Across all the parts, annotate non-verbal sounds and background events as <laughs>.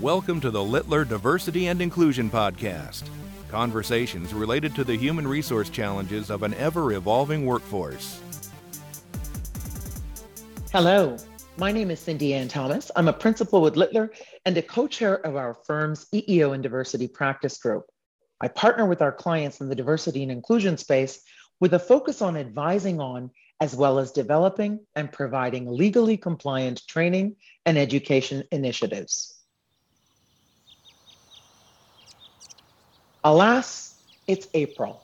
Welcome to the Littler Diversity and Inclusion Podcast. Conversations related to the human resource challenges of an ever evolving workforce. Hello, my name is Cindy Ann Thomas. I'm a principal with Littler and a co chair of our firm's EEO and Diversity Practice Group. I partner with our clients in the diversity and inclusion space with a focus on advising on as well as developing and providing legally compliant training and education initiatives. Alas, it's April.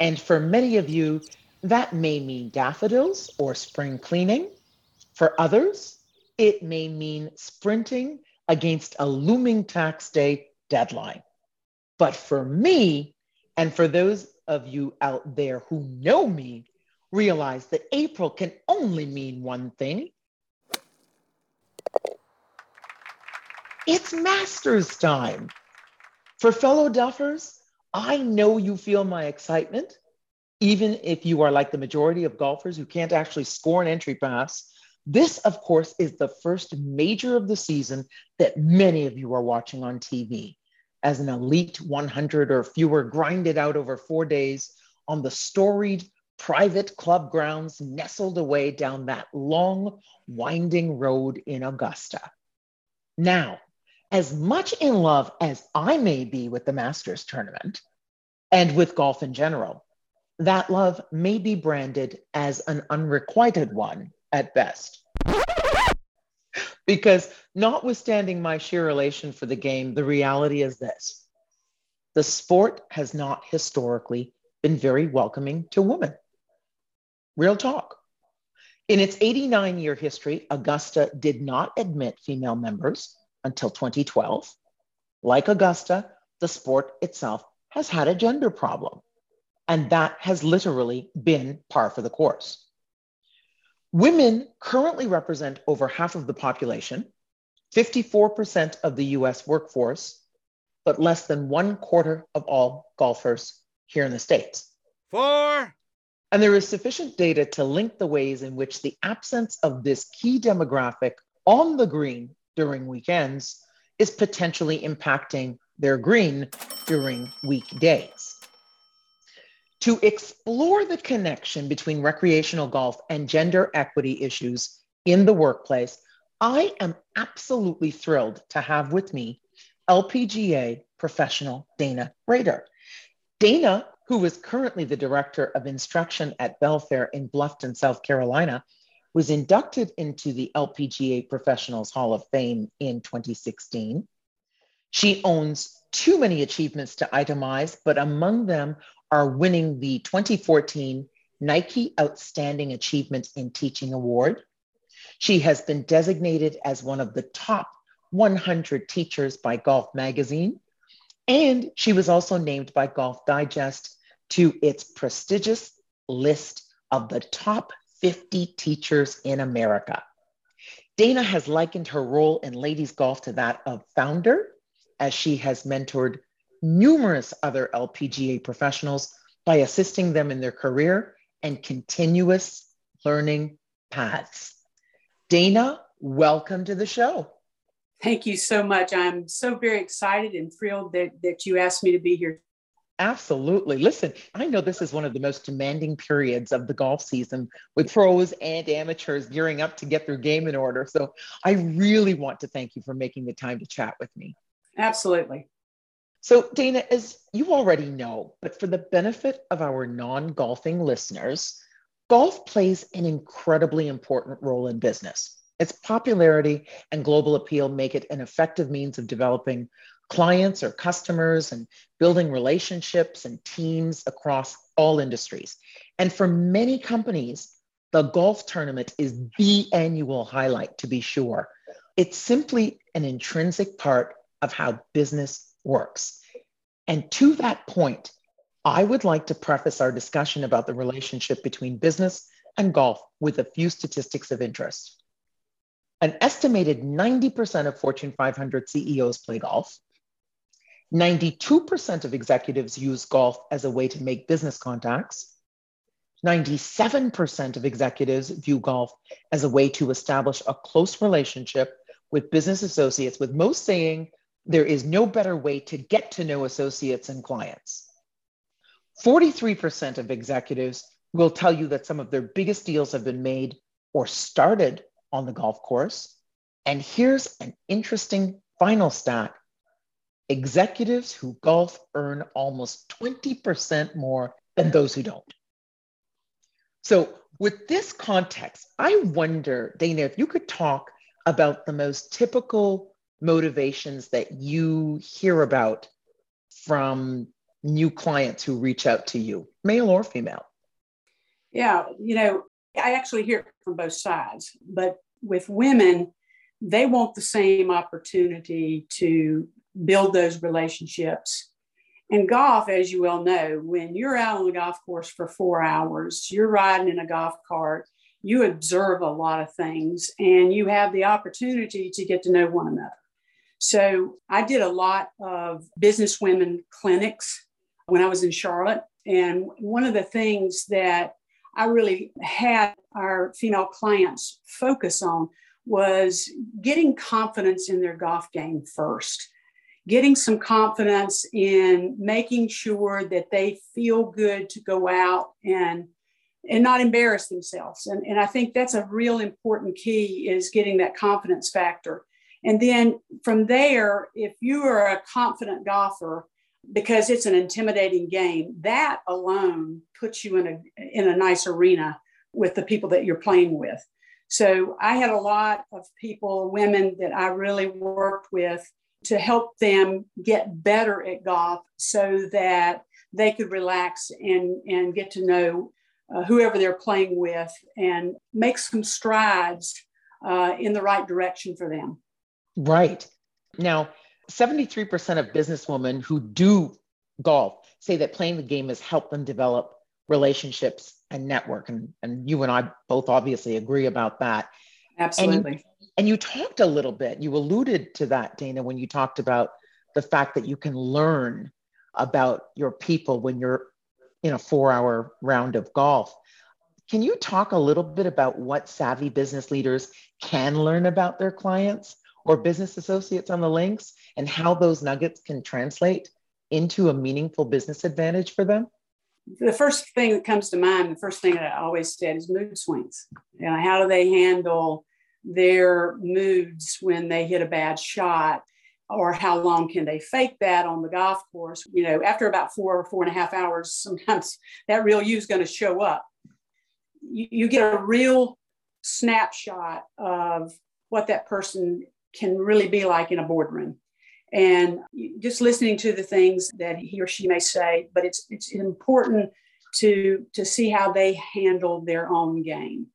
And for many of you, that may mean daffodils or spring cleaning. For others, it may mean sprinting against a looming tax day deadline. But for me, and for those of you out there who know me, realize that April can only mean one thing it's master's time. For fellow Duffers, I know you feel my excitement, even if you are like the majority of golfers who can't actually score an entry pass. This, of course, is the first major of the season that many of you are watching on TV as an elite 100 or fewer grinded out over four days on the storied private club grounds nestled away down that long, winding road in Augusta. Now, as much in love as I may be with the Masters tournament and with golf in general, that love may be branded as an unrequited one at best. because, notwithstanding my sheer relation for the game, the reality is this the sport has not historically been very welcoming to women. Real talk. In its 89 year history, Augusta did not admit female members until 2012. Like Augusta, the sport itself has had a gender problem, and that has literally been par for the course. Women currently represent over half of the population, 54% of the US workforce, but less than one quarter of all golfers here in the States. Four. And there is sufficient data to link the ways in which the absence of this key demographic on the green during weekends is potentially impacting their green during weekdays. To explore the connection between recreational golf and gender equity issues in the workplace, I am absolutely thrilled to have with me LPGA professional Dana Rader. Dana, who is currently the director of instruction at Belfair in Bluffton, South Carolina, was inducted into the LPGA Professionals Hall of Fame in 2016. She owns too many achievements to itemize, but among them are winning the 2014 Nike Outstanding Achievement in Teaching Award. She has been designated as one of the top 100 teachers by Golf Magazine, and she was also named by Golf Digest to its prestigious list of the top 50 teachers in America. Dana has likened her role in ladies golf to that of founder, as she has mentored numerous other LPGA professionals by assisting them in their career and continuous learning paths. Dana, welcome to the show. Thank you so much. I'm so very excited and thrilled that, that you asked me to be here Absolutely. Listen, I know this is one of the most demanding periods of the golf season with pros and amateurs gearing up to get their game in order. So I really want to thank you for making the time to chat with me. Absolutely. So, Dana, as you already know, but for the benefit of our non golfing listeners, golf plays an incredibly important role in business. Its popularity and global appeal make it an effective means of developing clients or customers and building relationships and teams across all industries. And for many companies, the golf tournament is the annual highlight, to be sure. It's simply an intrinsic part of how business works. And to that point, I would like to preface our discussion about the relationship between business and golf with a few statistics of interest. An estimated 90% of Fortune 500 CEOs play golf. 92% of executives use golf as a way to make business contacts. 97% of executives view golf as a way to establish a close relationship with business associates, with most saying there is no better way to get to know associates and clients. 43% of executives will tell you that some of their biggest deals have been made or started on the golf course. And here's an interesting final stat executives who golf earn almost 20% more than those who don't. So, with this context, I wonder, Dana, if you could talk about the most typical motivations that you hear about from new clients who reach out to you, male or female? Yeah, you know, I actually hear from both sides, but with women, they want the same opportunity to build those relationships. And golf, as you well know, when you're out on the golf course for four hours, you're riding in a golf cart, you observe a lot of things and you have the opportunity to get to know one another. So I did a lot of business women clinics when I was in Charlotte. And one of the things that I really had our female clients focus on was getting confidence in their golf game first, getting some confidence in making sure that they feel good to go out and and not embarrass themselves. And, and I think that's a real important key is getting that confidence factor. And then from there, if you are a confident golfer, because it's an intimidating game, that alone puts you in a in a nice arena with the people that you're playing with. So I had a lot of people, women that I really worked with to help them get better at golf so that they could relax and, and get to know uh, whoever they're playing with and make some strides uh, in the right direction for them. Right. Now, 73% of businesswomen who do golf say that playing the game has helped them develop relationships and network. And, and you and I both obviously agree about that. Absolutely. And and you talked a little bit, you alluded to that, Dana, when you talked about the fact that you can learn about your people when you're in a four hour round of golf. Can you talk a little bit about what savvy business leaders can learn about their clients or business associates on the links and how those nuggets can translate into a meaningful business advantage for them? The first thing that comes to mind, the first thing that I always said is mood swings. You know, how do they handle their moods when they hit a bad shot? Or how long can they fake that on the golf course? You know, after about four or four and a half hours, <laughs> sometimes that real you is going to show up. You, you get a real snapshot of what that person can really be like in a boardroom and just listening to the things that he or she may say but it's it's important to to see how they handle their own game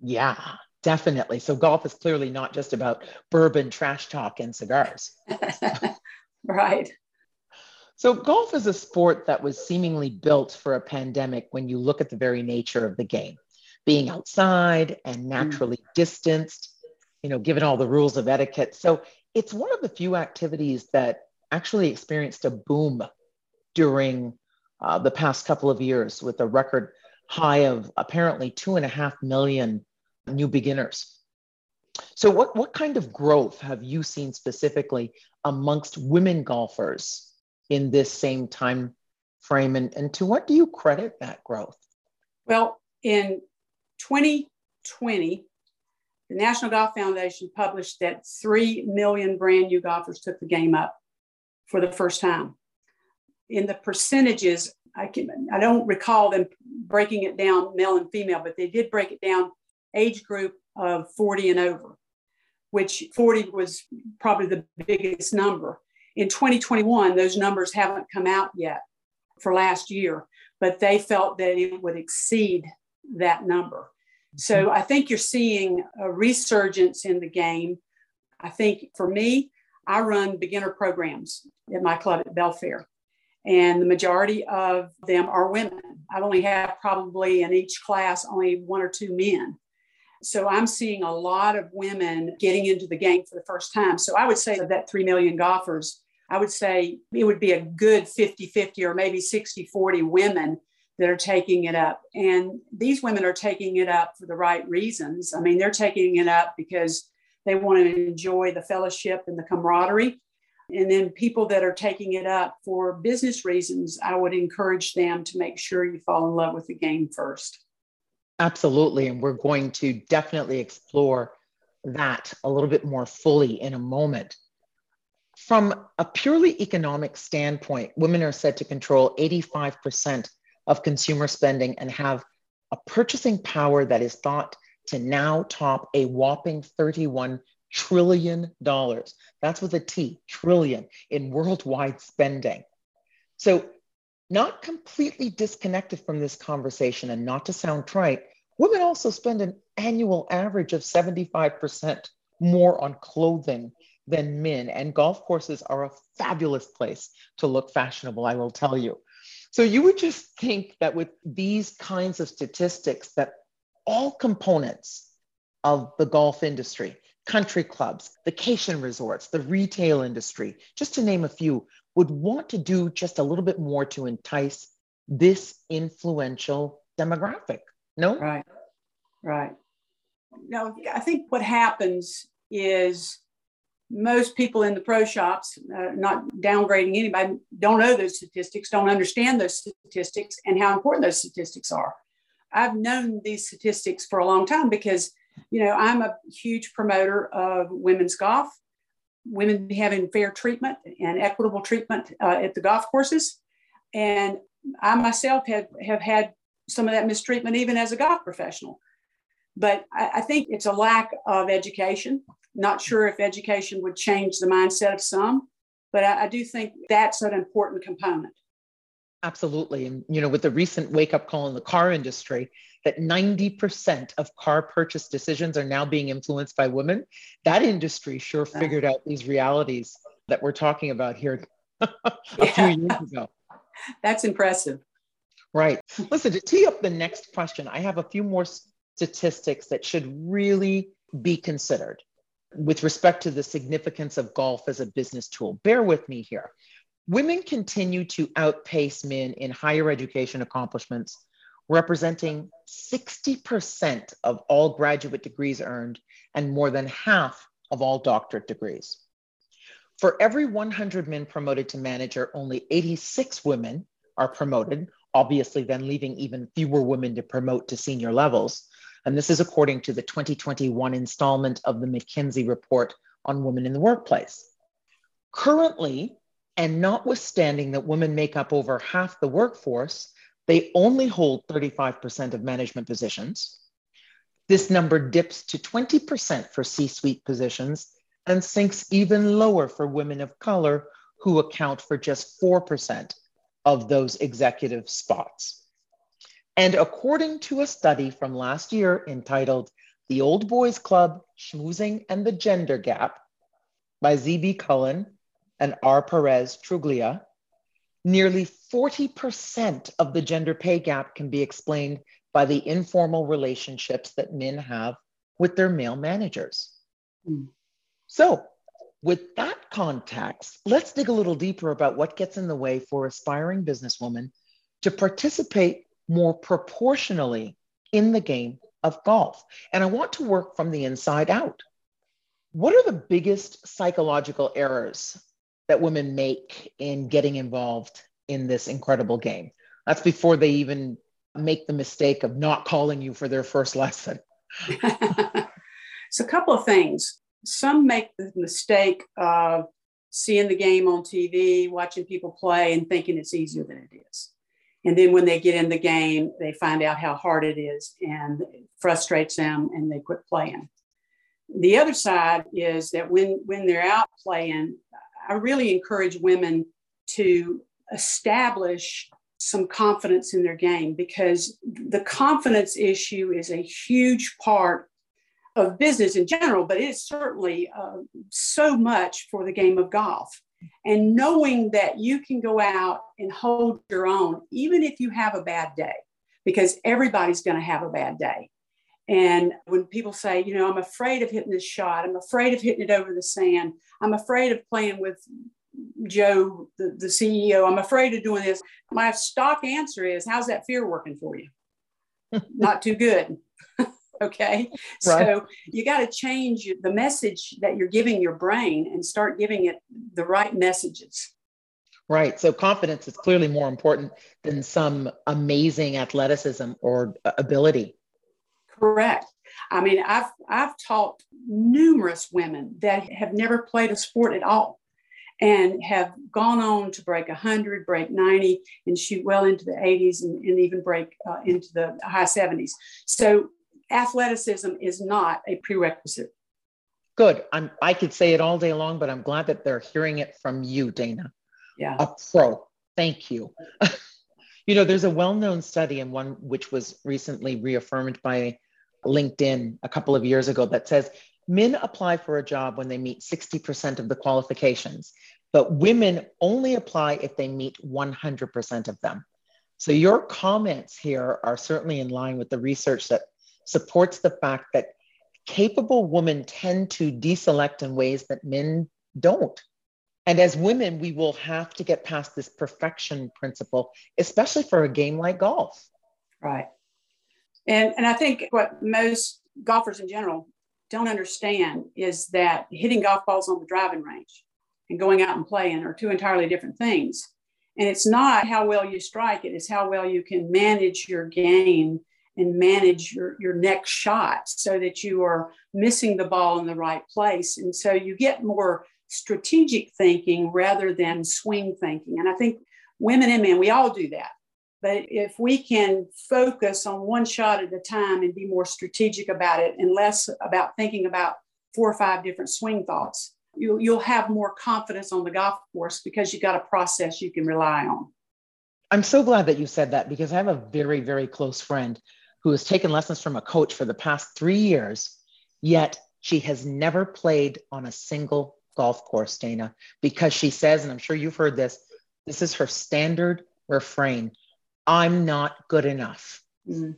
yeah definitely so golf is clearly not just about bourbon trash talk and cigars <laughs> right so golf is a sport that was seemingly built for a pandemic when you look at the very nature of the game being outside and mm. naturally mm. distanced you know given all the rules of etiquette so it's one of the few activities that actually experienced a boom during uh, the past couple of years with a record high of apparently two and a half million new beginners. So, what, what kind of growth have you seen specifically amongst women golfers in this same time frame? And, and to what do you credit that growth? Well, in 2020, the National Golf Foundation published that 3 million brand new golfers took the game up for the first time. In the percentages, I, can, I don't recall them breaking it down male and female, but they did break it down age group of 40 and over, which 40 was probably the biggest number. In 2021, those numbers haven't come out yet for last year, but they felt that it would exceed that number. So mm-hmm. I think you're seeing a resurgence in the game. I think for me, I run beginner programs at my club at Belfair, and the majority of them are women. I've only have probably in each class only one or two men. So I'm seeing a lot of women getting into the game for the first time. So I would say that 3 million golfers, I would say it would be a good 50 50 or maybe 60 40 women that are taking it up. And these women are taking it up for the right reasons. I mean, they're taking it up because they want to enjoy the fellowship and the camaraderie. And then people that are taking it up for business reasons, I would encourage them to make sure you fall in love with the game first. Absolutely. And we're going to definitely explore that a little bit more fully in a moment. From a purely economic standpoint, women are said to control 85% of consumer spending and have a purchasing power that is thought to now top a whopping 31 trillion dollars. That's with a T, trillion in worldwide spending. So, not completely disconnected from this conversation and not to sound trite, women also spend an annual average of 75% more on clothing than men. And golf courses are a fabulous place to look fashionable, I will tell you. So you would just think that with these kinds of statistics, that all components of the golf industry, country clubs, vacation resorts, the retail industry, just to name a few, would want to do just a little bit more to entice this influential demographic. No? Right, right. No, I think what happens is most people in the pro shops, uh, not downgrading anybody, don't know those statistics, don't understand those statistics and how important those statistics are. I've known these statistics for a long time because, you know, I'm a huge promoter of women's golf, women having fair treatment and equitable treatment uh, at the golf courses. And I myself have, have had some of that mistreatment even as a golf professional. But I, I think it's a lack of education. Not sure if education would change the mindset of some, but I, I do think that's an important component. Absolutely. And, you know, with the recent wake up call in the car industry, that 90% of car purchase decisions are now being influenced by women, that industry sure figured out these realities that we're talking about here <laughs> a yeah. few years ago. <laughs> That's impressive. Right. Listen, to tee up the next question, I have a few more statistics that should really be considered with respect to the significance of golf as a business tool. Bear with me here. Women continue to outpace men in higher education accomplishments, representing 60% of all graduate degrees earned and more than half of all doctorate degrees. For every 100 men promoted to manager, only 86 women are promoted, obviously, then leaving even fewer women to promote to senior levels. And this is according to the 2021 installment of the McKinsey report on women in the workplace. Currently, and notwithstanding that women make up over half the workforce, they only hold 35% of management positions. This number dips to 20% for C suite positions and sinks even lower for women of color, who account for just 4% of those executive spots. And according to a study from last year entitled The Old Boys Club Schmoozing and the Gender Gap by ZB Cullen and R. Perez Truglia, nearly 40% of the gender pay gap can be explained by the informal relationships that men have with their male managers. Mm. So, with that context, let's dig a little deeper about what gets in the way for aspiring businesswomen to participate more proportionally in the game of golf. And I want to work from the inside out. What are the biggest psychological errors that women make in getting involved in this incredible game. That's before they even make the mistake of not calling you for their first lesson. <laughs> <laughs> so, a couple of things. Some make the mistake of seeing the game on TV, watching people play, and thinking it's easier than it is. And then when they get in the game, they find out how hard it is and it frustrates them and they quit playing. The other side is that when, when they're out playing, I really encourage women to establish some confidence in their game because the confidence issue is a huge part of business in general, but it's certainly uh, so much for the game of golf. And knowing that you can go out and hold your own, even if you have a bad day, because everybody's going to have a bad day. And when people say, you know, I'm afraid of hitting this shot, I'm afraid of hitting it over the sand, I'm afraid of playing with Joe, the, the CEO, I'm afraid of doing this. My stock answer is, how's that fear working for you? <laughs> Not too good. <laughs> okay. Right. So you got to change the message that you're giving your brain and start giving it the right messages. Right. So confidence is clearly more important than some amazing athleticism or ability. Correct. I mean, I've I've taught numerous women that have never played a sport at all and have gone on to break 100, break 90, and shoot well into the 80s and, and even break uh, into the high 70s. So athleticism is not a prerequisite. Good. I'm, I could say it all day long, but I'm glad that they're hearing it from you, Dana. Yeah. A pro. Thank you. <laughs> you know, there's a well known study, and one which was recently reaffirmed by LinkedIn a couple of years ago that says men apply for a job when they meet 60% of the qualifications, but women only apply if they meet 100% of them. So your comments here are certainly in line with the research that supports the fact that capable women tend to deselect in ways that men don't. And as women, we will have to get past this perfection principle, especially for a game like golf. Right. And, and I think what most golfers in general don't understand is that hitting golf balls on the driving range and going out and playing are two entirely different things. And it's not how well you strike it, it's how well you can manage your game and manage your, your next shot so that you are missing the ball in the right place. And so you get more strategic thinking rather than swing thinking. And I think women and men, we all do that. But if we can focus on one shot at a time and be more strategic about it and less about thinking about four or five different swing thoughts, you'll, you'll have more confidence on the golf course because you've got a process you can rely on. I'm so glad that you said that because I have a very, very close friend who has taken lessons from a coach for the past three years, yet she has never played on a single golf course, Dana, because she says, and I'm sure you've heard this, this is her standard refrain I'm not good enough. Mm.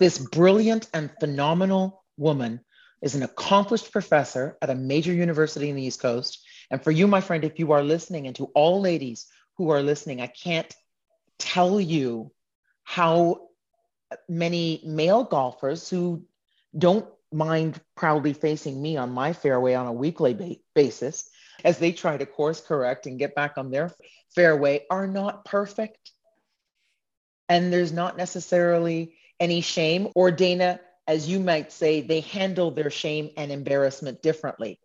This brilliant and phenomenal woman is an accomplished professor at a major university in the East Coast. And for you, my friend, if you are listening, and to all ladies who are listening, I can't tell you how many male golfers who don't mind proudly facing me on my fairway on a weekly ba- basis as they try to course correct and get back on their fairway are not perfect. And there's not necessarily any shame, or Dana, as you might say, they handle their shame and embarrassment differently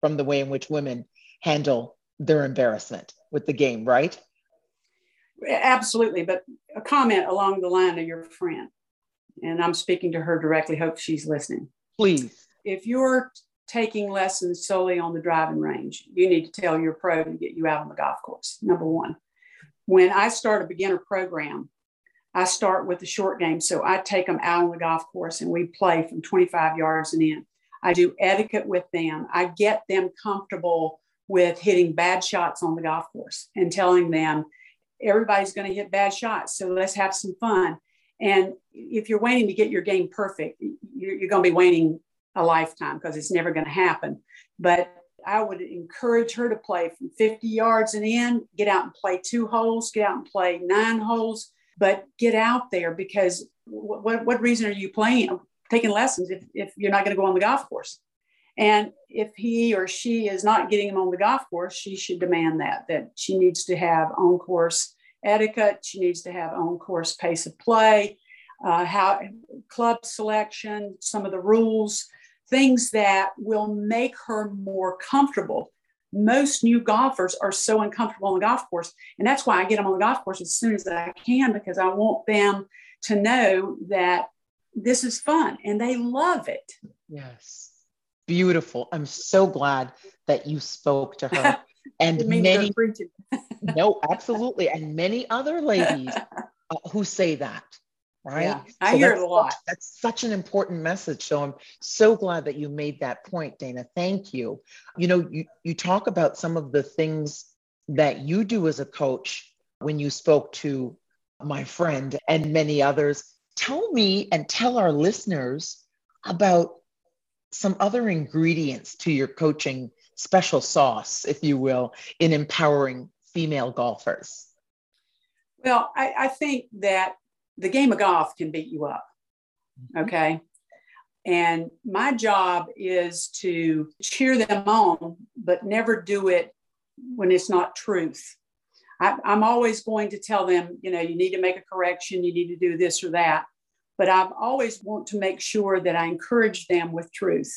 from the way in which women handle their embarrassment with the game, right? Absolutely. But a comment along the line of your friend, and I'm speaking to her directly, hope she's listening. Please. If you're taking lessons solely on the driving range, you need to tell your pro to get you out on the golf course, number one. When I start a beginner program, I start with the short game. So I take them out on the golf course and we play from 25 yards and in. I do etiquette with them. I get them comfortable with hitting bad shots on the golf course and telling them everybody's going to hit bad shots. So let's have some fun. And if you're waiting to get your game perfect, you're, going to be waiting a lifetime because it's never going to happen. But I would encourage her to play from 50 yards and in, get out and play two holes, get out and play nine holes, but get out there because what, what reason are you playing, taking lessons if, if you're not going to go on the golf course? And if he or she is not getting him on the golf course, she should demand that, that she needs to have on course etiquette, she needs to have on course pace of play, uh, how club selection, some of the rules, things that will make her more comfortable. Most new golfers are so uncomfortable on the golf course. And that's why I get them on the golf course as soon as I can because I want them to know that this is fun and they love it. Yes beautiful. I'm so glad that you spoke to her. <laughs> And many, <laughs> no, absolutely, and many other ladies <laughs> uh, who say that, right? Yeah, I so hear it a lot. Such, that's such an important message. So I'm so glad that you made that point, Dana. Thank you. You know, you you talk about some of the things that you do as a coach when you spoke to my friend and many others. Tell me and tell our listeners about some other ingredients to your coaching special sauce, if you will, in empowering female golfers? Well, I, I think that the game of golf can beat you up. Mm-hmm. Okay. And my job is to cheer them on, but never do it when it's not truth. I, am always going to tell them, you know, you need to make a correction, you need to do this or that. But I always want to make sure that I encourage them with truth.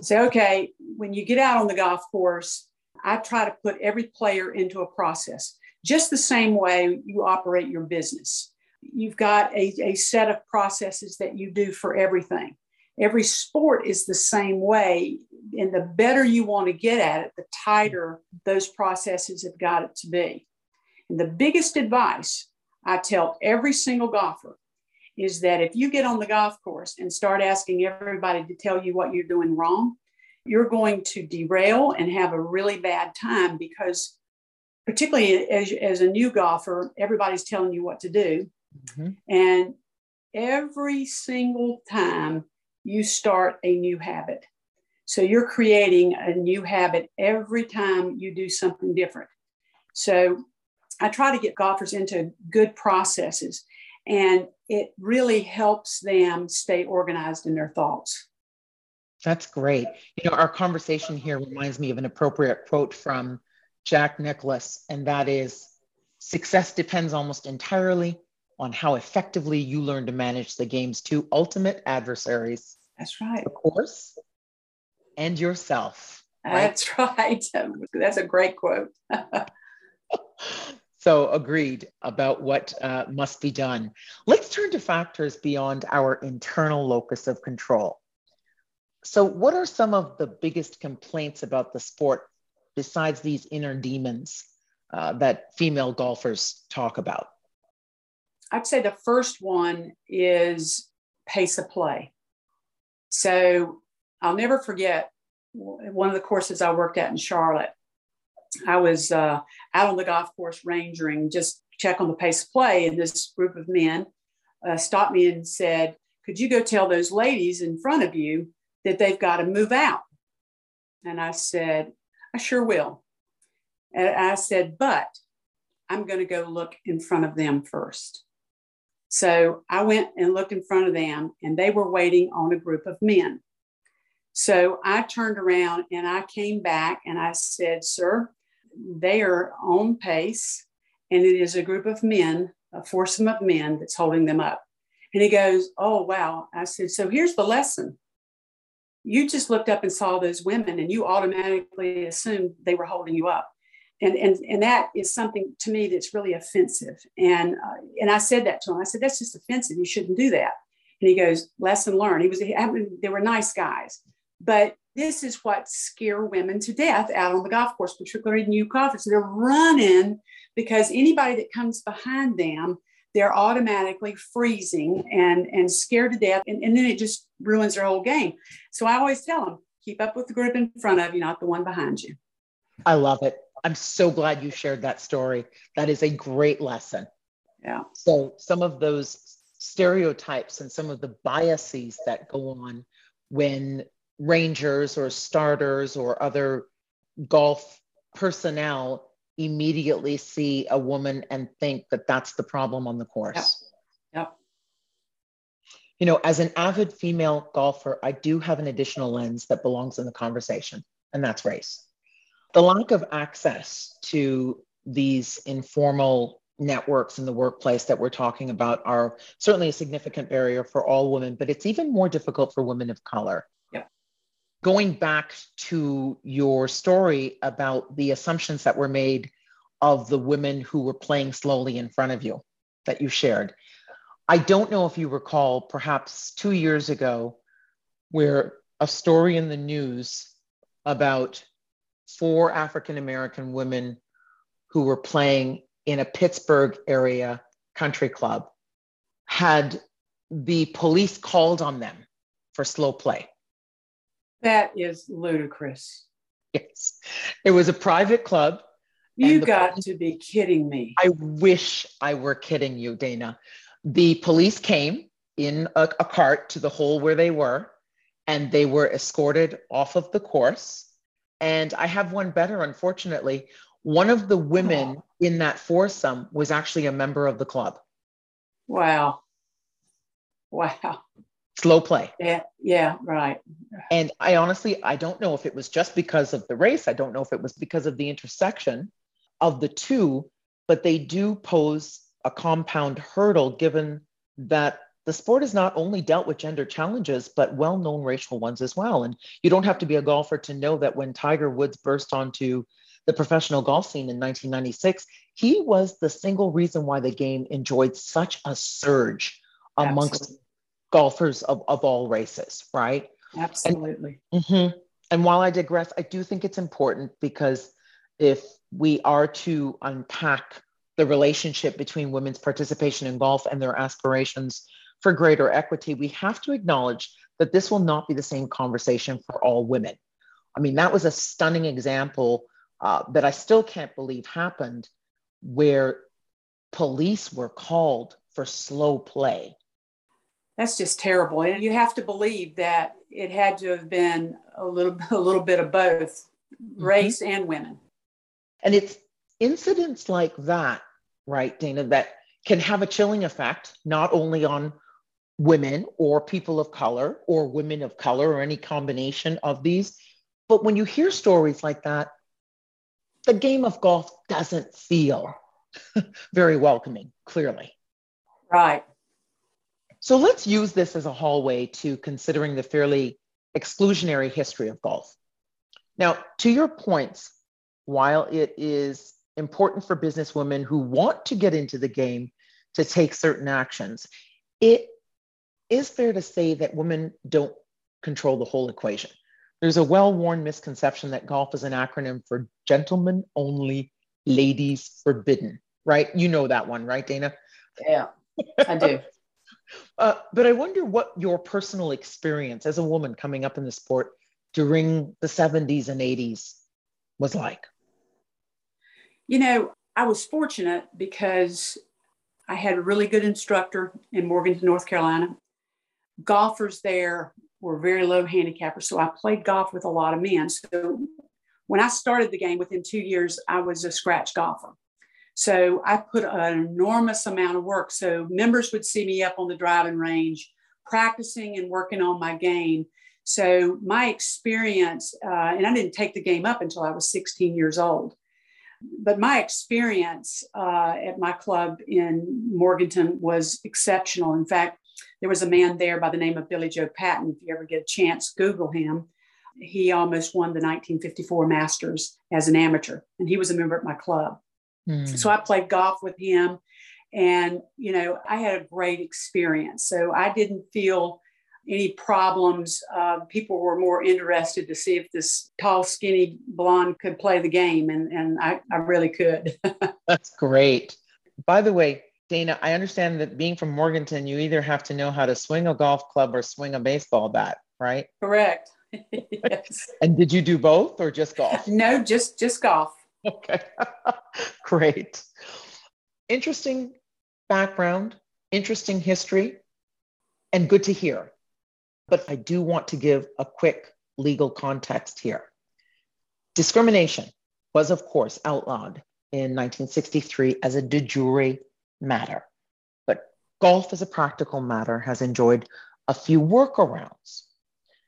Say, okay, when you get out on the golf course, I try to put every player into a process, just the same way you operate your business. You've got a, a set of processes that you do for everything. Every sport is the same way. And the better you want to get at it, the tighter those processes have got it to be. And the biggest advice I tell every single golfer is that if you get on the golf course and start asking everybody to tell you what you're doing wrong, you're going to derail and have a really bad time because, particularly as, as a new golfer, everybody's telling you what to do. Mm-hmm. And every single time you start a new habit. So you're creating a new habit every time you do something different. So I try to get golfers into good processes, and it really helps them stay organized in their thoughts. That's great. You know, our conversation here reminds me of an appropriate quote from Jack Nicklaus, and that is success depends almost entirely on how effectively you learn to manage the game's two ultimate adversaries. That's right. The course and yourself. Right? That's <laughs> right. That's a great quote. <laughs> so agreed about what uh, must be done. Let's turn to factors beyond our internal locus of control. So, what are some of the biggest complaints about the sport besides these inner demons uh, that female golfers talk about? I'd say the first one is pace of play. So I'll never forget one of the courses I worked at in Charlotte. I was uh, out on the golf course rangering, just check on the pace of play, and this group of men uh, stopped me and said, "Could you go tell those ladies in front of you that they've got to move out?" And I said, "I sure will." And I said, "But I'm going to go look in front of them first. So I went and looked in front of them, and they were waiting on a group of men. So I turned around and I came back and I said, Sir, they are on pace, and it is a group of men, a foursome of men that's holding them up. And he goes, Oh, wow. I said, So here's the lesson. You just looked up and saw those women, and you automatically assumed they were holding you up and and and that is something to me that's really offensive. And uh, and i said that to him. I said that's just offensive. You shouldn't do that. And he goes lesson learned. He was they were nice guys. But this is what scare women to death out on the golf course particularly new golfers. They're running because anybody that comes behind them they're automatically freezing and and scared to death. And, and then it just ruins their whole game. So i always tell them keep up with the group in front of you not the one behind you. I love it I'm so glad you shared that story. That is a great lesson. Yeah. So, some of those stereotypes and some of the biases that go on when rangers or starters or other golf personnel immediately see a woman and think that that's the problem on the course. Yeah. Yep. You know, as an avid female golfer, I do have an additional lens that belongs in the conversation, and that's race the lack of access to these informal networks in the workplace that we're talking about are certainly a significant barrier for all women, but it's even more difficult for women of color. Yeah. Going back to your story about the assumptions that were made of the women who were playing slowly in front of you that you shared. I don't know if you recall, perhaps two years ago, where a story in the news about four African American women who were playing in a Pittsburgh area country club had the police called on them for slow play. That is ludicrous. Yes. It was a private club. You got police, to be kidding me. I wish I were kidding you, Dana. The police came in a, a cart to the hole where they were, and they were escorted off of the course And I have one better, unfortunately. One of the women oh. in that foursome was actually a member of the club. Wow. Wow. Slow play. Yeah, yeah, right. And I honestly, I don't know if it was just because of the race. I don't know if it was because of the intersection of the two, but they do pose a compound hurdle given that the sport has not only dealt with gender challenges, but well known racial ones as well. And you don't have to be a golfer to know that when Tiger Woods burst onto the professional golf scene in 1996, he was the single reason why the game enjoyed such a surge amongst Absolutely. golfers of, of all races, right? Absolutely. And, mm-hmm. and while I digress, I do think it's important because if we are to unpack the relationship between women's participation in golf and their aspirations for greater equity, we have to acknowledge that this will not be the same conversation for all women. I mean, that was a stunning example uh, that I still can't believe happened where police were called for slow play. That's just terrible. And you have to believe that it had to have been a little, <laughs> a little bit of both mm-hmm. race and women. And it's incidents like that, right, Dana, that can have a chilling effect, not only on women or people of color or women of color or any combination of these. But when you hear stories like that, the game of golf doesn't feel <laughs> very welcoming, clearly. Right. So let's use this as a hallway to considering the fairly exclusionary history of golf. Now, to your points, while it is important for businesswomen who want to get into the game to take certain actions, it is fair to say that women don't control the whole equation. There's a well worn misconception that golf is an acronym for gentlemen only, ladies forbidden, right? You know that one, right, Dana? Yeah, I do. <laughs> uh, but I wonder what your personal experience as a woman coming up in the sport during the 70s and 80s was like. You know, I was fortunate because I had a really good instructor in Morganton, North Carolina golfers there were very low handicappers. So I played golf with a lot of men. So when I started the game within two years, I was a scratch golfer. So I put an enormous amount of work. So members would see me up on the driving range, practicing and working on my game. So my experience, uh, and I didn't take the game up until I was 16 years old. But my experience uh, at my club in Morganton was exceptional. In fact, there was a man there by the name of Billy Joe Patton. If you ever get a chance, Google him. He almost won the 1954 Masters as an amateur, and he was a member at my club. Mm. So I played golf with him, and you know I had a great experience. So I didn't feel any problems. Uh, people were more interested to see if this tall, skinny blonde could play the game, and, and I, I really could. <laughs> That's great. By the way, Dana, I understand that being from Morganton, you either have to know how to swing a golf club or swing a baseball bat, right? Correct. <laughs> yes. And did you do both or just golf? <laughs> No, just just golf. Okay. <laughs> Great. Interesting background, interesting history, and good to hear. But I do want to give a quick legal context here. Discrimination was, of course, outlawed in 1963 as a de jure matter. But golf as a practical matter has enjoyed a few workarounds.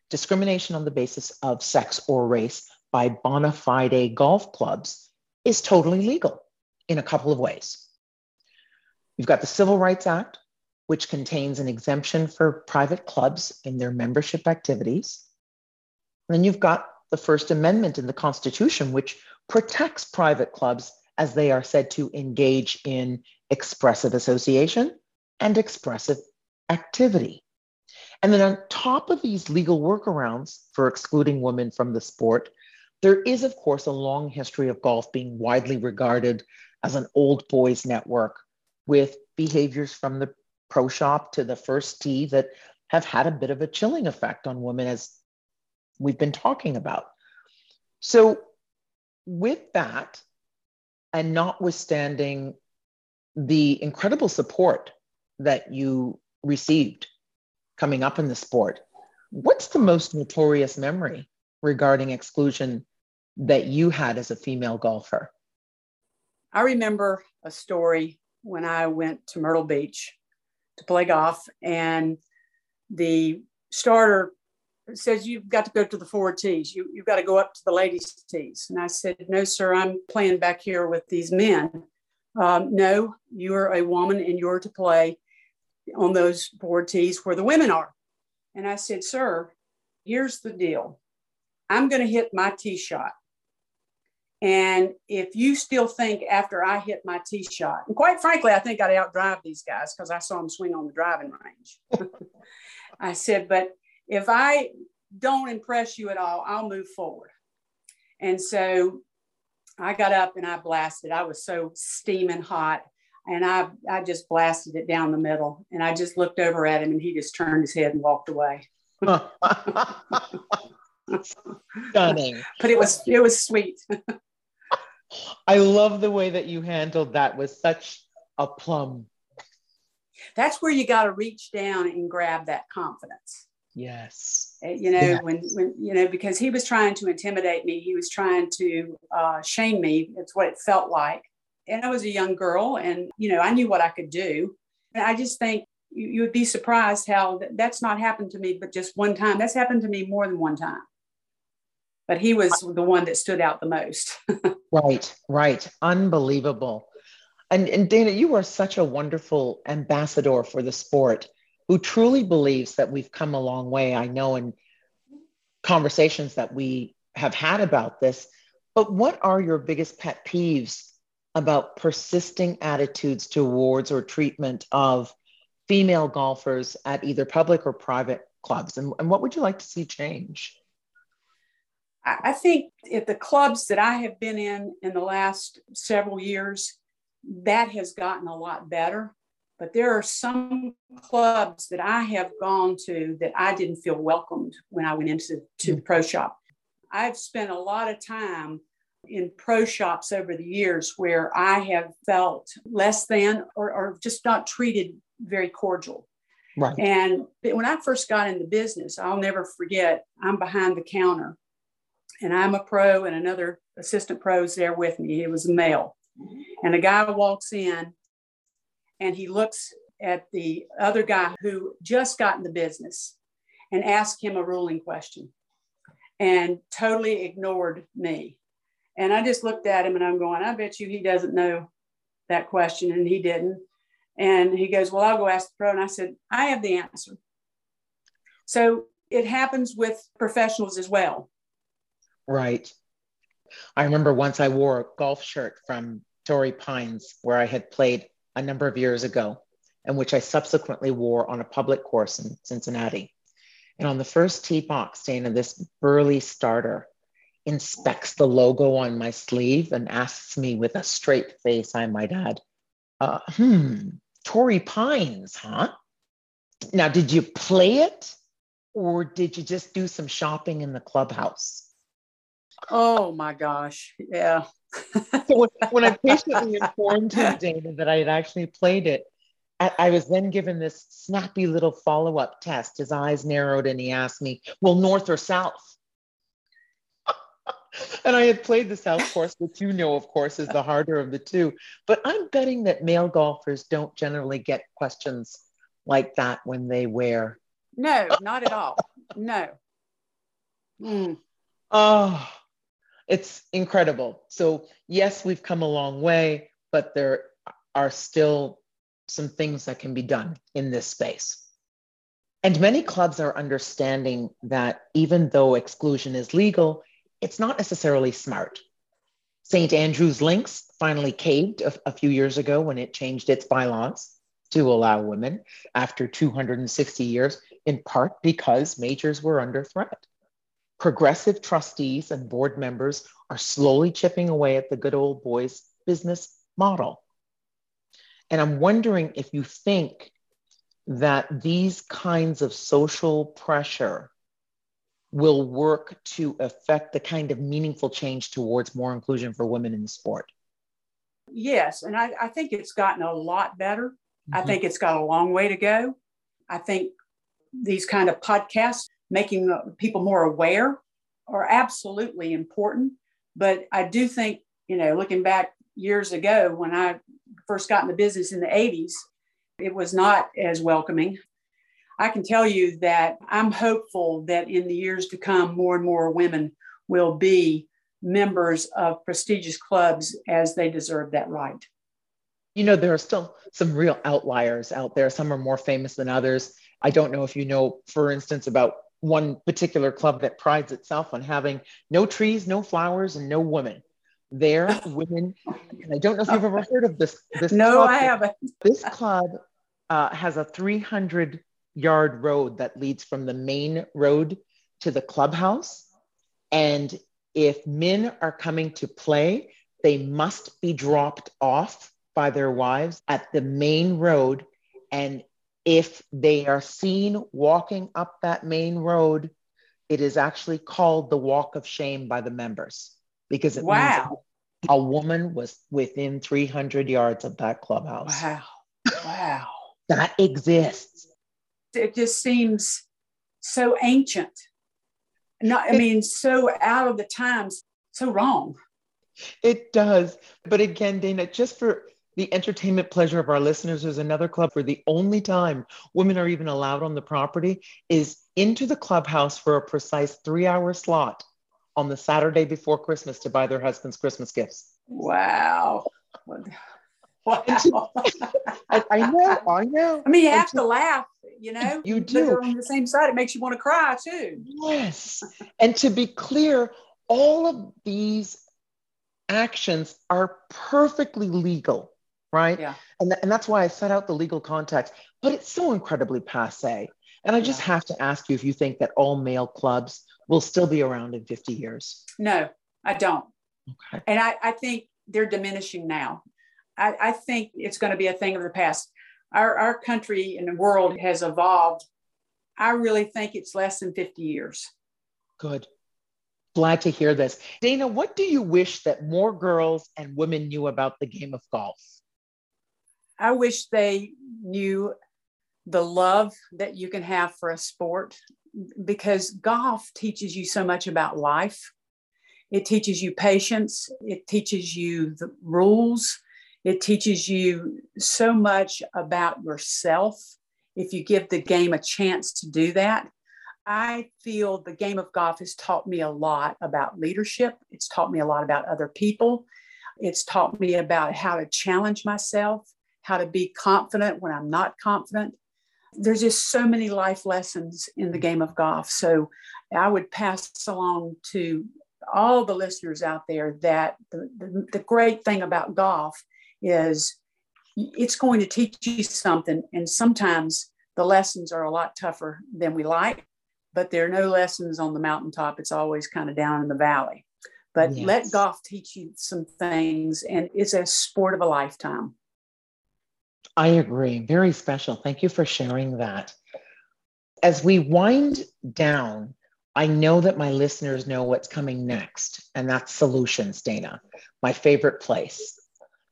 Discrimination on the basis of sex or race by bona fide golf clubs is totally legal in a couple of ways. You've got the Civil Rights Act, which contains an exemption for private clubs in their membership activities. And then you've got the First Amendment in the Constitution, which protects private clubs as they are said to engage in expressive association and expressive activity. And then on top of these legal workarounds for excluding women from the sport, there is, of course, a long history of golf being widely regarded as an old boys network with behaviors from the pro shop to the first tee that have had a bit of a chilling effect on women, as we've been talking about. So, with that, and notwithstanding the incredible support that you received coming up in the sport, what's the most notorious memory regarding exclusion that you had as a female golfer? I remember a story when I went to Myrtle Beach to play golf, and the starter says you've got to go to the four tees. You, you've got to go up to the ladies' tees. And I said, no, sir, I'm playing back here with these men. Um, no, you are a woman and you're to play on those four tees where the women are. And I said, sir, here's the deal. I'm going to hit my tee shot. And if you still think after I hit my tee shot, and quite frankly, I think I'd outdrive these guys because I saw them swing on the driving range. <laughs> I said, but if I don't impress you at all, I'll move forward. And so I got up and I blasted. I was so steaming hot. And I, I just blasted it down the middle. And I just looked over at him and he just turned his head and walked away. <laughs> Stunning. But it was it was sweet. I love the way that you handled that with such a plum. That's where you got to reach down and grab that confidence. Yes. Uh, you know, yeah. when, when, you know, because he was trying to intimidate me, he was trying to uh, shame me. It's what it felt like. And I was a young girl and, you know, I knew what I could do. And I just think you, you would be surprised how that's not happened to me, but just one time. That's happened to me more than one time but he was the one that stood out the most. <laughs> right, right. Unbelievable. And, and Dana, you are such a wonderful ambassador for the sport who truly believes that we've come a long way. I know in conversations that we have had about this, but what are your biggest pet peeves about persisting attitudes towards or treatment of female golfers at either public or private clubs? And, and what would you like to see change? I think at the clubs that I have been in in the last several years, that has gotten a lot better. But there are some clubs that I have gone to that I didn't feel welcomed when I went into to the mm. pro shop. I've spent a lot of time in pro shops over the years where I have felt less than or, or just not treated very cordial. Right. And when I first got in the business, I'll never forget, I'm behind the counter and I'm a pro, and another assistant pro is there with me. He was a male. And a guy walks in and he looks at the other guy who just got in the business and asked him a ruling question and totally ignored me. And I just looked at him and I'm going, I bet you he doesn't know that question. And he didn't. And he goes, Well, I'll go ask the pro. And I said, I have the answer. So it happens with professionals as well. Right. I remember once I wore a golf shirt from Torrey Pines, where I had played a number of years ago, and which I subsequently wore on a public course in Cincinnati. And on the first tee box, Dana, this burly starter inspects the logo on my sleeve and asks me with a straight face, I might add, uh, hmm, Torrey Pines, huh? Now, did you play it or did you just do some shopping in the clubhouse? Oh my gosh. Yeah. So when, when, I patiently informed him, Dana, that I had actually played it, I, I was then given this snappy little follow up test. His eyes narrowed and he asked me, Well, north or south? <laughs> and I had played the South course, which you know, of course, is the harder of the two. But I'm betting that male golfers don't generally get questions like that when they wear. No, not at all. No. Mm. Oh, it's incredible. So, yes, we've come a long way, but there are still some things that can be done in this space. And many clubs are understanding that even though exclusion is legal, it's not necessarily smart. St. Andrew's Links finally caved a, a, few years ago when it changed its bylaws to allow women after 260 years, in part because majors were under threat. Progressive trustees and board members are slowly chipping away at the good old boys business model. And I'm wondering if you think that these kinds of social pressure will work to affect the kind of meaningful change towards more inclusion for women in the sport. Yes, and I, I think it's gotten a lot better. Mm-hmm. I think it's got a long way to go. I think these kind of podcasts making uh, people more aware are absolutely important. But I do think, you know, looking back years ago when I first got in the business in the 80s, it was not as welcoming. I can tell you that I'm hopeful that in the years to come, more and more women will be members of prestigious clubs as they deserve that right. You know, there are still some real outliers out there. Some are more famous than others. I don't know if you know, for instance, about one particular club that prides itself on having no trees, no flowers, and no women. There, <laughs> women, and I don't know if you've ever heard of this. This no, club, I haven't. this club uh, has a 300 yard road that leads from the main road to the clubhouse. And if men are coming to play, they must be dropped off by their wives at the main road. And if they are seen walking up that main road, it is actually called the walk of shame by the members because it wow. means a woman was within 300 yards of that clubhouse. Wow. Wow. that exists. It just seems so ancient. Not, I mean, so out of the times, so wrong. It does. But again, Dana, just for the entertainment pleasure of our listeners, is another club where the only time women are even allowed on the property is into the clubhouse for a precise three hour slot on the Saturday before Christmas to buy their husbands Christmas gifts. Wow. Wow. <laughs> I, I, know, I know. I mean, you have to laugh, you know. You do. on the same side, it makes you want to cry too. Yes. and to be clear, all of these actions are perfectly legal, right? Yeah. And, th- and that's why I set out the legal context, but it's so incredibly passe. And I just yeah. have to ask you if you think that all male clubs will still be around in 50 years. No, I don't. Okay. And I, I think they're diminishing now. I, I think it's going to be a thing of the past. Our, our country and the world has evolved. I really think it's less than 50 years. Good. Glad to hear this. Dana, what do you wish that more girls and women knew about the game of golf? I wish they knew the love that you can have for a sport because golf teaches you so much about life. It teaches you patience, it teaches you the rules, it teaches you so much about yourself if you give the game a chance to do that. I feel the game of golf has taught me a lot about leadership. It's taught me a lot about other people. It's taught me about how to challenge myself, how to be confident when I'm not confident. There's just so many life lessons in the game of golf. So I would pass along to all the listeners out there that the, the, the great thing about golf is it's going to teach you something. And sometimes the lessons are a lot tougher than we like, but there are no lessons on the mountaintop. It's always kind of down in the valley. But yes. let golf teach you some things, and it's a sport of a lifetime. I agree. Very special. Thank you for sharing that. As we wind down, I know that my listeners know what's coming next, and that's Solutions, Dana, my favorite place.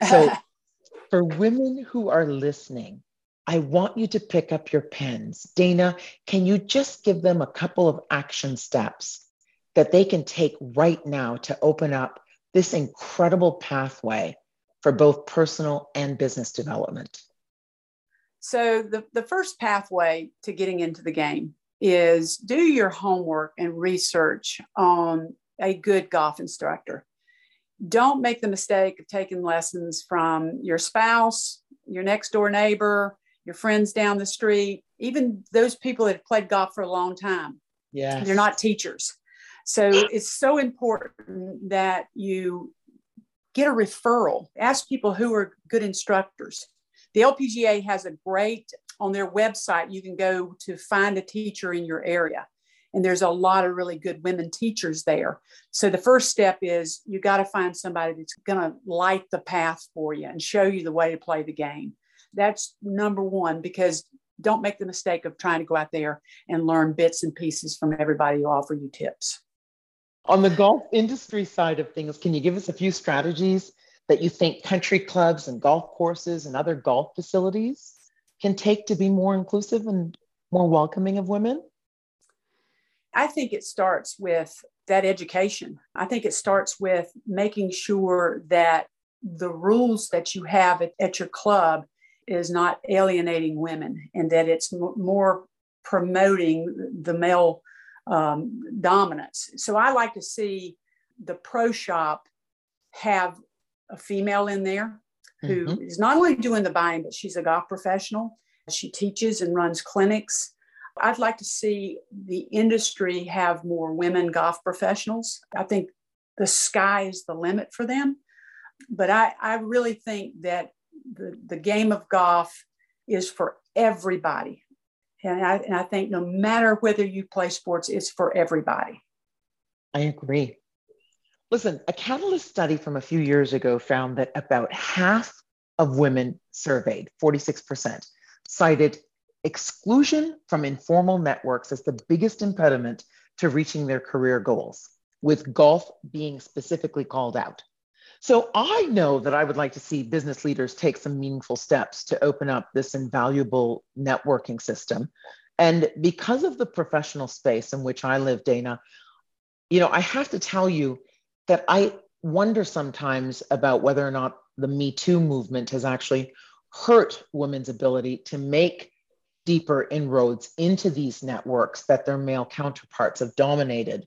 So, <laughs> for women who are listening, I want you to pick up your pens. Dana, can you just give them a couple of action steps that they can take right now to open up this incredible pathway for both personal and business development? So, the, the first pathway to getting into the game is do your homework and research on a good golf instructor don't make the mistake of taking lessons from your spouse, your next door neighbor, your friends down the street, even those people that have played golf for a long time. Yeah. They're not teachers. So it's so important that you get a referral. Ask people who are good instructors. The LPGA has a great on their website, you can go to find a teacher in your area. And there's a lot of really good women teachers there. So the first step is you got to find somebody that's going to light the path for you and show you the way to play the game. That's number one, because don't make the mistake of trying to go out there and learn bits and pieces from everybody who offer you tips. On the golf industry side of things, can you give us a few strategies that you think country clubs and golf courses and other golf facilities can take to be more inclusive and more welcoming of women? I think it starts with that education. I think it starts with making sure that the rules that you have at, at your club is not alienating women and that it's m- more promoting the male um, dominance. So I like to see the pro shop have a female in there who mm-hmm. is not only doing the buying, but she's a golf professional. She teaches and runs clinics. I'd like to see the industry have more women golf professionals. I think the sky is the limit for them. But I, I really think that the, the game of golf is for everybody. And I, and I think no matter whether you play sports, it's for everybody. I agree. Listen, a Catalyst study from a few years ago found that about half of women surveyed, 46%, cited exclusion from informal networks as the biggest impediment to reaching their career goals, with golf being specifically called out. So I know that I would like to see business leaders take some meaningful steps to open up this invaluable networking system. And because of the professional space in which I live, Dana, you know, I have to tell you that I wonder sometimes about whether or not the Me Too movement has actually hurt women's ability to make deeper inroads into these networks that their male counterparts have dominated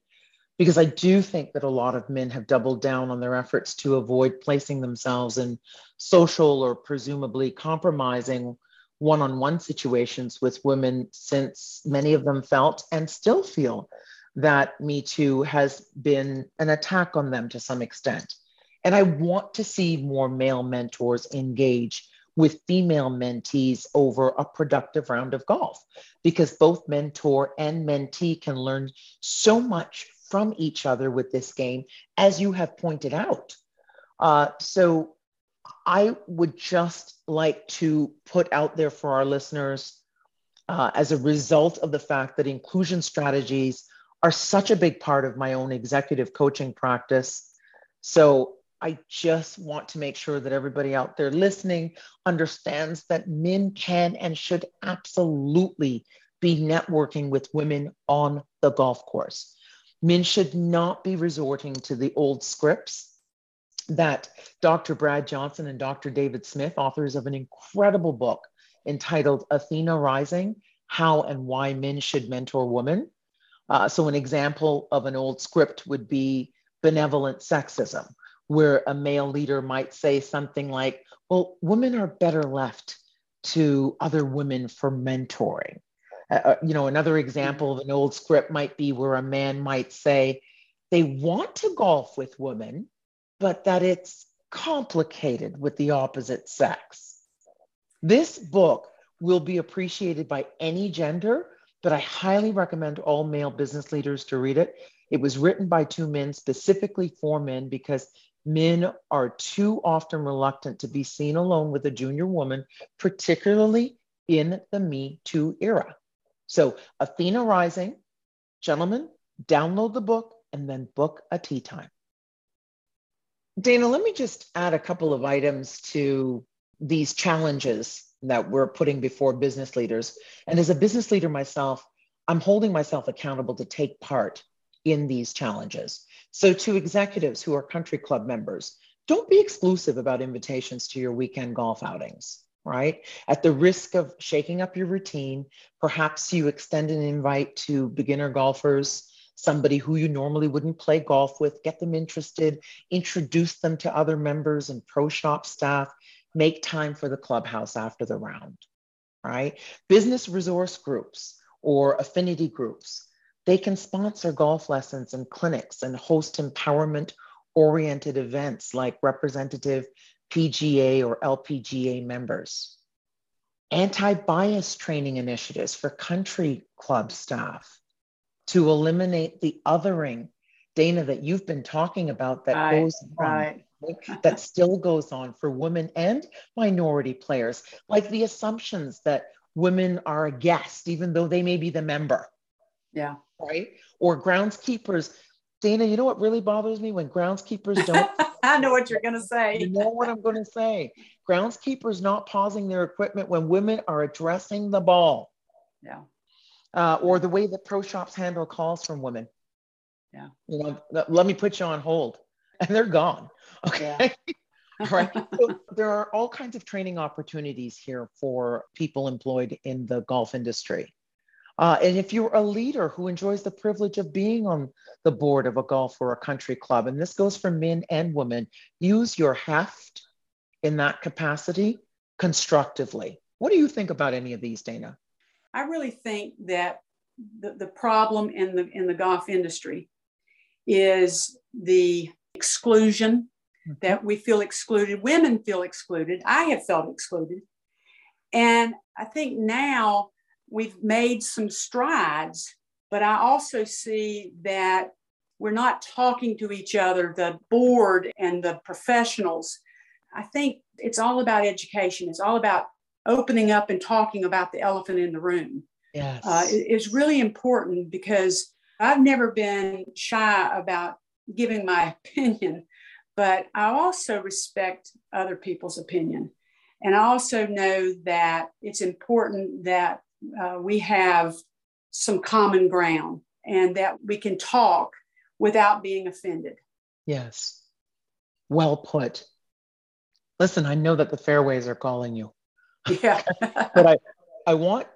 because I do think that a lot of men have doubled down on their efforts to avoid placing themselves in social or presumably compromising one on one situations with women, since many of them felt and still feel that Me Too has been an attack on them to some extent. And I want to see more male mentors engage with female mentees over a productive round of golf because both mentor and mentee can learn so much from each other with this game, as you have pointed out. Uh, so I would just like to put out there for our listeners, uh, as a result of the fact that inclusion strategies are such a big part of my own executive coaching practice. So I just want to make sure that everybody out there listening understands that men can and should absolutely be networking with women on the golf course. Men should not be resorting to the old scripts that Dr. Brad Johnson and Dr. David Smith, authors of an incredible book entitled Athena Rising How and Why Men Should Mentor Women. Uh, so, an example of an old script would be benevolent sexism, where a male leader might say something like, Well, women are better left to other women for mentoring. Uh, uh, you know, another example of an old script might be where a man might say they want to golf with women, but that it's complicated with the opposite sex. This book will be appreciated by any gender, but I highly recommend all male business leaders to read it. It was written by two men specifically for men because men are too often reluctant to be seen alone with a junior woman, particularly in the Me Too era. So, Athena Rising, gentlemen, download the book and then book a tee time. Dana, let me just add a couple of items to these challenges that we're putting before business leaders. And as a business leader myself, I'm holding myself accountable to take part in these challenges. So, to executives who are country club members, don't be exclusive about invitations to your weekend golf outings right? At the risk of shaking up your routine, perhaps you extend an invite to beginner golfers, somebody who you normally wouldn't play golf with, get them interested, introduce them to other members and pro shop staff, make time for the clubhouse after the round, right? Business resource groups or affinity groups, they can sponsor golf lessons and clinics and host empowerment oriented events like representative PGA or LPGA members, anti bias training initiatives for country club staff to eliminate the othering, Dana, that you've been talking about that right, goes on. Right. that still goes on for women and minority players, like the assumptions that women are a guest, even though they may be the member. Yeah. Right. Or groundskeepers. Dana, you know what really bothers me when groundskeepers don't <laughs> <laughs> I know what you're going to say. You know what I'm going to say. Groundskeepers not pausing their equipment when women are addressing the ball. Yeah. Uh, or the way that pro shops handle calls from women. Yeah. You know, let me put you on hold. <laughs> And they're gone. <laughs> Okay. Yeah. right. So there are all kinds of training opportunities here for people employed in the golf industry. Uh, and if you're a leader who enjoys the privilege of being on the board of a golf or a country club, and this goes for men and women, use your heft in that capacity constructively. What do you think about any of these, Dana? I really think that the, the problem in the in the golf industry is the exclusion mm-hmm. that we feel excluded. Women feel excluded. I have felt excluded. And I think now we've made some strides, but I also see that we're not talking to each other, the board and the professionals. I think it's all about education. It's all about opening up and talking about the elephant in the room. Yes. Uh, it's really important because I've never been shy about giving my <laughs> opinion, but I also respect other people's opinion. And I also know that it's important that uh, we have some common ground and that we can talk without being offended. Yes. Well put. Listen, I know that the fairways are calling you. Yeah. <laughs> but I, I want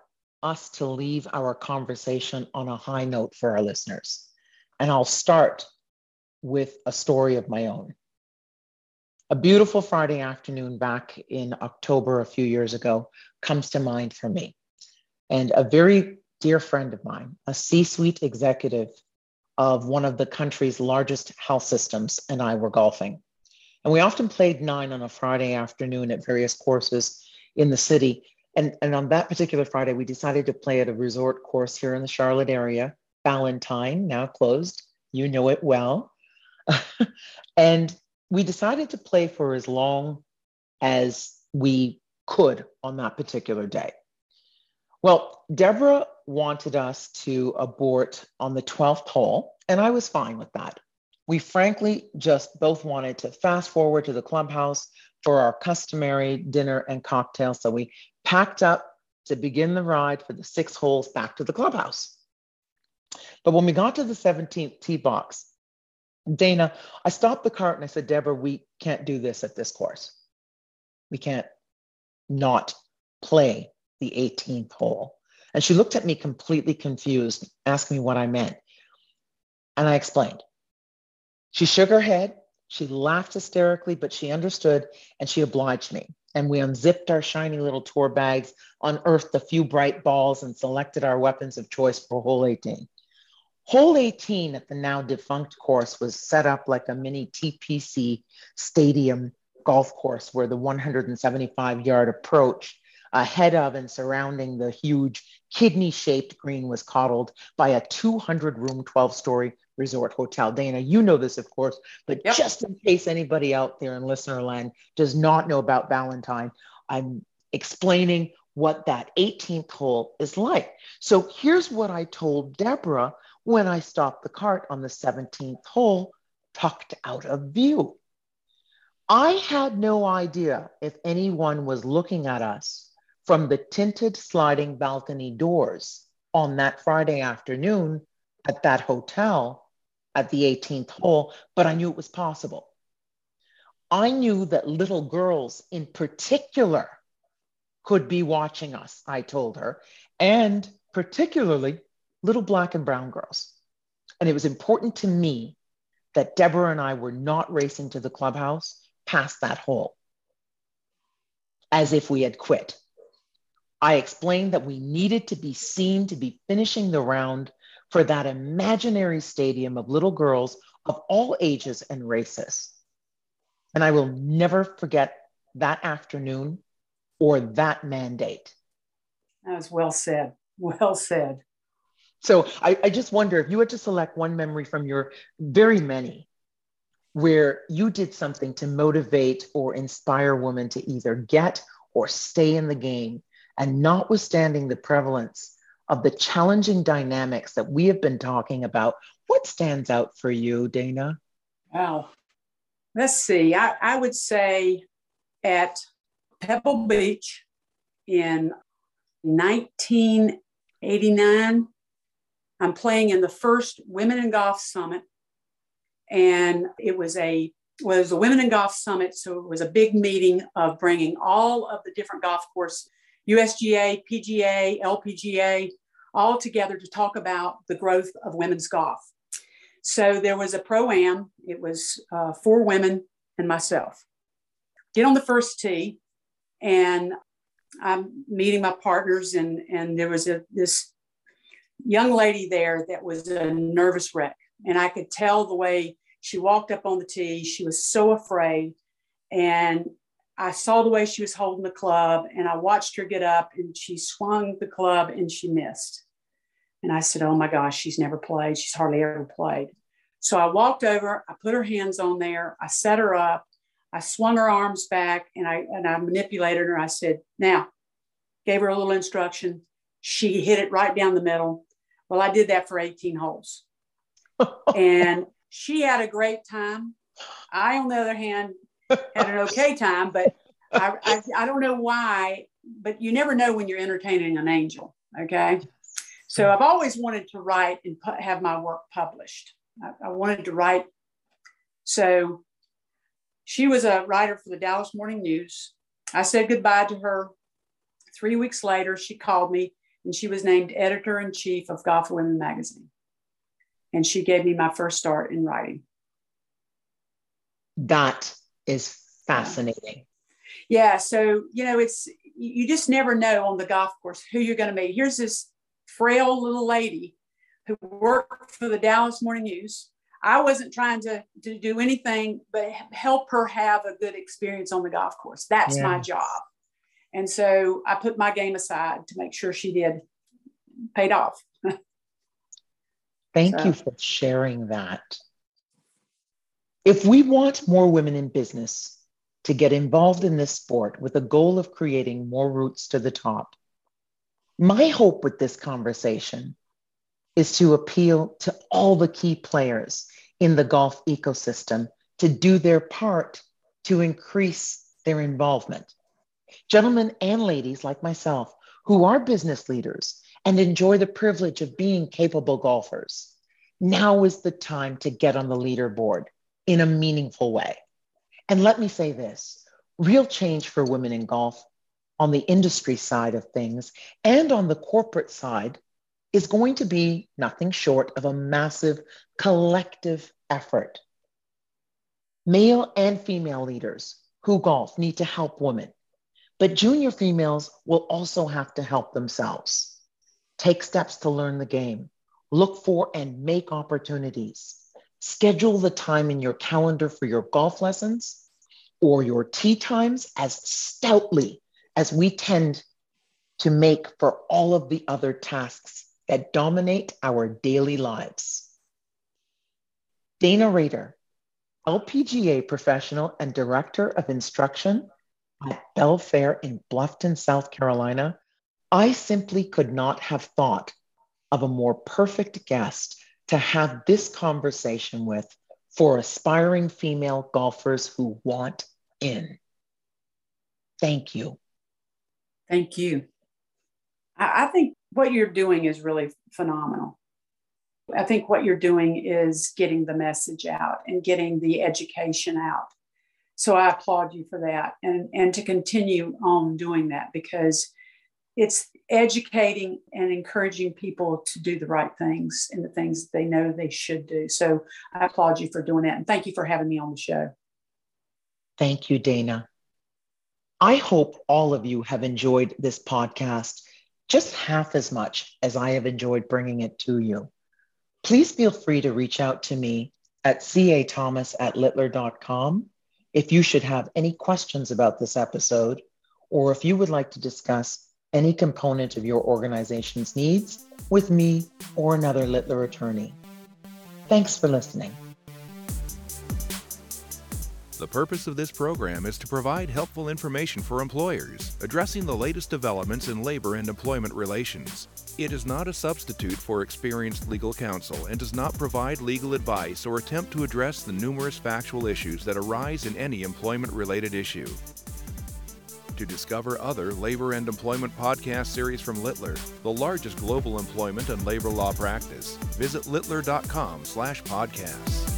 us to leave our conversation on a high note for our listeners. And I'll start with a story of my own. A beautiful Friday afternoon back in October a few years ago comes to mind for me. And a very dear friend of mine, a C suite executive of one of the country's largest health systems, and I were golfing. And we often played nine on a Friday afternoon at various courses in the city. And, and on that particular Friday, we decided to play at a resort course here in the Charlotte area, Ballantyne, now closed. You know it well. <laughs> and we decided to play for as long as we could on that particular day. Well, Deborah wanted us to abort on the 12th hole, and I was fine with that. We frankly just both wanted to fast forward to the clubhouse for our customary dinner and cocktail. So we packed up to begin the ride for the six holes back to the clubhouse. But when we got to the 17th tee box, Dana, I stopped the cart and I said, Deborah, we can't do this at this course. We can't not play the 18th hole. And she looked at me completely confused, asking me what I meant. And I explained. She shook her head. She laughed hysterically, but she understood and she obliged me. And we unzipped our shiny little tour bags, unearthed a few bright balls, and selected our weapons of choice for hole 18. Hole 18 at the now defunct course was set up like a mini TPC stadium golf course where the 175 yard approach ahead of and surrounding the huge kidney shaped green was coddled by a 200 room, 12 story resort hotel. Dana, you know this, of course, but yep. just in case anybody out there in listener land does not know about Ballantyne, I'm explaining what that 18th hole is like. So here's what I told Deborah when I stopped the cart on the 17th hole, tucked out of view. I had no idea if anyone was looking at us from the tinted sliding balcony doors on that Friday afternoon at that hotel at the 18th hole, but I knew it was possible. I knew that little girls in particular could be watching us, I told her, and particularly little black and brown girls. And it was important to me that Deborah and I were not racing to the clubhouse past that hole as if we had quit. I explained that we needed to be seen to be finishing the round for that imaginary stadium of little girls of all ages and races. And I will never forget that afternoon or that mandate. That was well said. Well said. So I, I just wonder if you had to select one memory from your very many where you did something to motivate or inspire women to either get or stay in the game and notwithstanding the prevalence of the challenging dynamics that we have been talking about, what stands out for you, Dana? Wow. Let's see. I, I would say at Pebble Beach in 1989, I'm playing in the first Women in Golf Summit. And it was a was a Women in Golf Summit. So it was a big meeting of bringing all of the different golf course, USGA, PGA, LPGA, all together to talk about the growth of women's golf. So there was a pro am. It was uh, four women and myself. Get on the first tee, and I'm meeting my partners, and and there was a this young lady there that was a nervous wreck, and I could tell the way she walked up on the tee. She was so afraid, and I saw the way she was holding the club, and I watched her get up, and she swung the club, and she missed. And I said, Oh my gosh, she's never played. She's hardly ever played. So I walked over, I put her hands on there, I set her up, I swung her arms back and I and I manipulated her. I said, now, gave her a little instruction. She hit it right down the middle. Well, I did that for 18 holes. <laughs> and she had a great time. I, on the other hand, had an okay time, but I, I, I don't know why, but you never know when you're entertaining an angel. Okay. So I've always wanted to write and have my work published. I, I wanted to write. So she was a writer for the Dallas Morning News. I said goodbye to her. Three weeks later, she called me and she was named editor in chief of Golf Women magazine. And she gave me my first start in writing. That is fascinating. Yeah. So, you know, it's, you just never know on the golf course who you're going to meet. Here's this frail little lady who worked for the Dallas Morning News. I wasn't trying to, to do anything but help her have a good experience on the golf course. That's yeah. my job. And so I put my game aside to make sure she did paid off. <laughs> Thank so. you for sharing that. If we want more women in business to get involved in this sport with the goal of creating more routes to the top, my hope with this conversation is to appeal to all the key players in the golf ecosystem to do their part to increase their involvement. Gentlemen and ladies like myself who are business leaders and enjoy the privilege of being capable golfers, now is the time to get on the leaderboard in a meaningful way. And let me say this real change for women in golf on the industry side of things and on the corporate side is going to be nothing short of a massive collective effort. Male and female leaders who golf need to help women, but junior females will also have to help themselves. Take steps to learn the game, look for and make opportunities. Schedule the time in your calendar for your golf lessons or your tee times as stoutly as we tend to make for all of the other tasks that dominate our daily lives. Dana Rader, LPGA professional and director of instruction at Belfair in Bluffton, South Carolina, I simply could not have thought of a more perfect guest to have this conversation with for aspiring female golfers who want in. Thank you. Thank you. I, I think what you're doing is really phenomenal. I think what you're doing is getting the message out and getting the education out. So I applaud you for that and, and to continue on doing that because it's educating and encouraging people to do the right things and the things they know they should do. So I applaud you for doing that. And thank you for having me on the show. Thank you, Dana. I hope all of you have enjoyed this podcast just half as much as I have enjoyed bringing it to you. Please feel free to reach out to me at cathomas at littler.com if you should have any questions about this episode, or if you would like to discuss any component of your organization's needs with me or another Littler attorney. Thanks for listening. The purpose of this program is to provide helpful information for employers, addressing the latest developments in labor and employment relations. It is not a substitute for experienced legal counsel and does not provide legal advice or attempt to address the numerous factual issues that arise in any employment related issue. To discover other labor and employment podcast series from Littler, the largest global employment and labor law practice, visit littler.com/podcasts.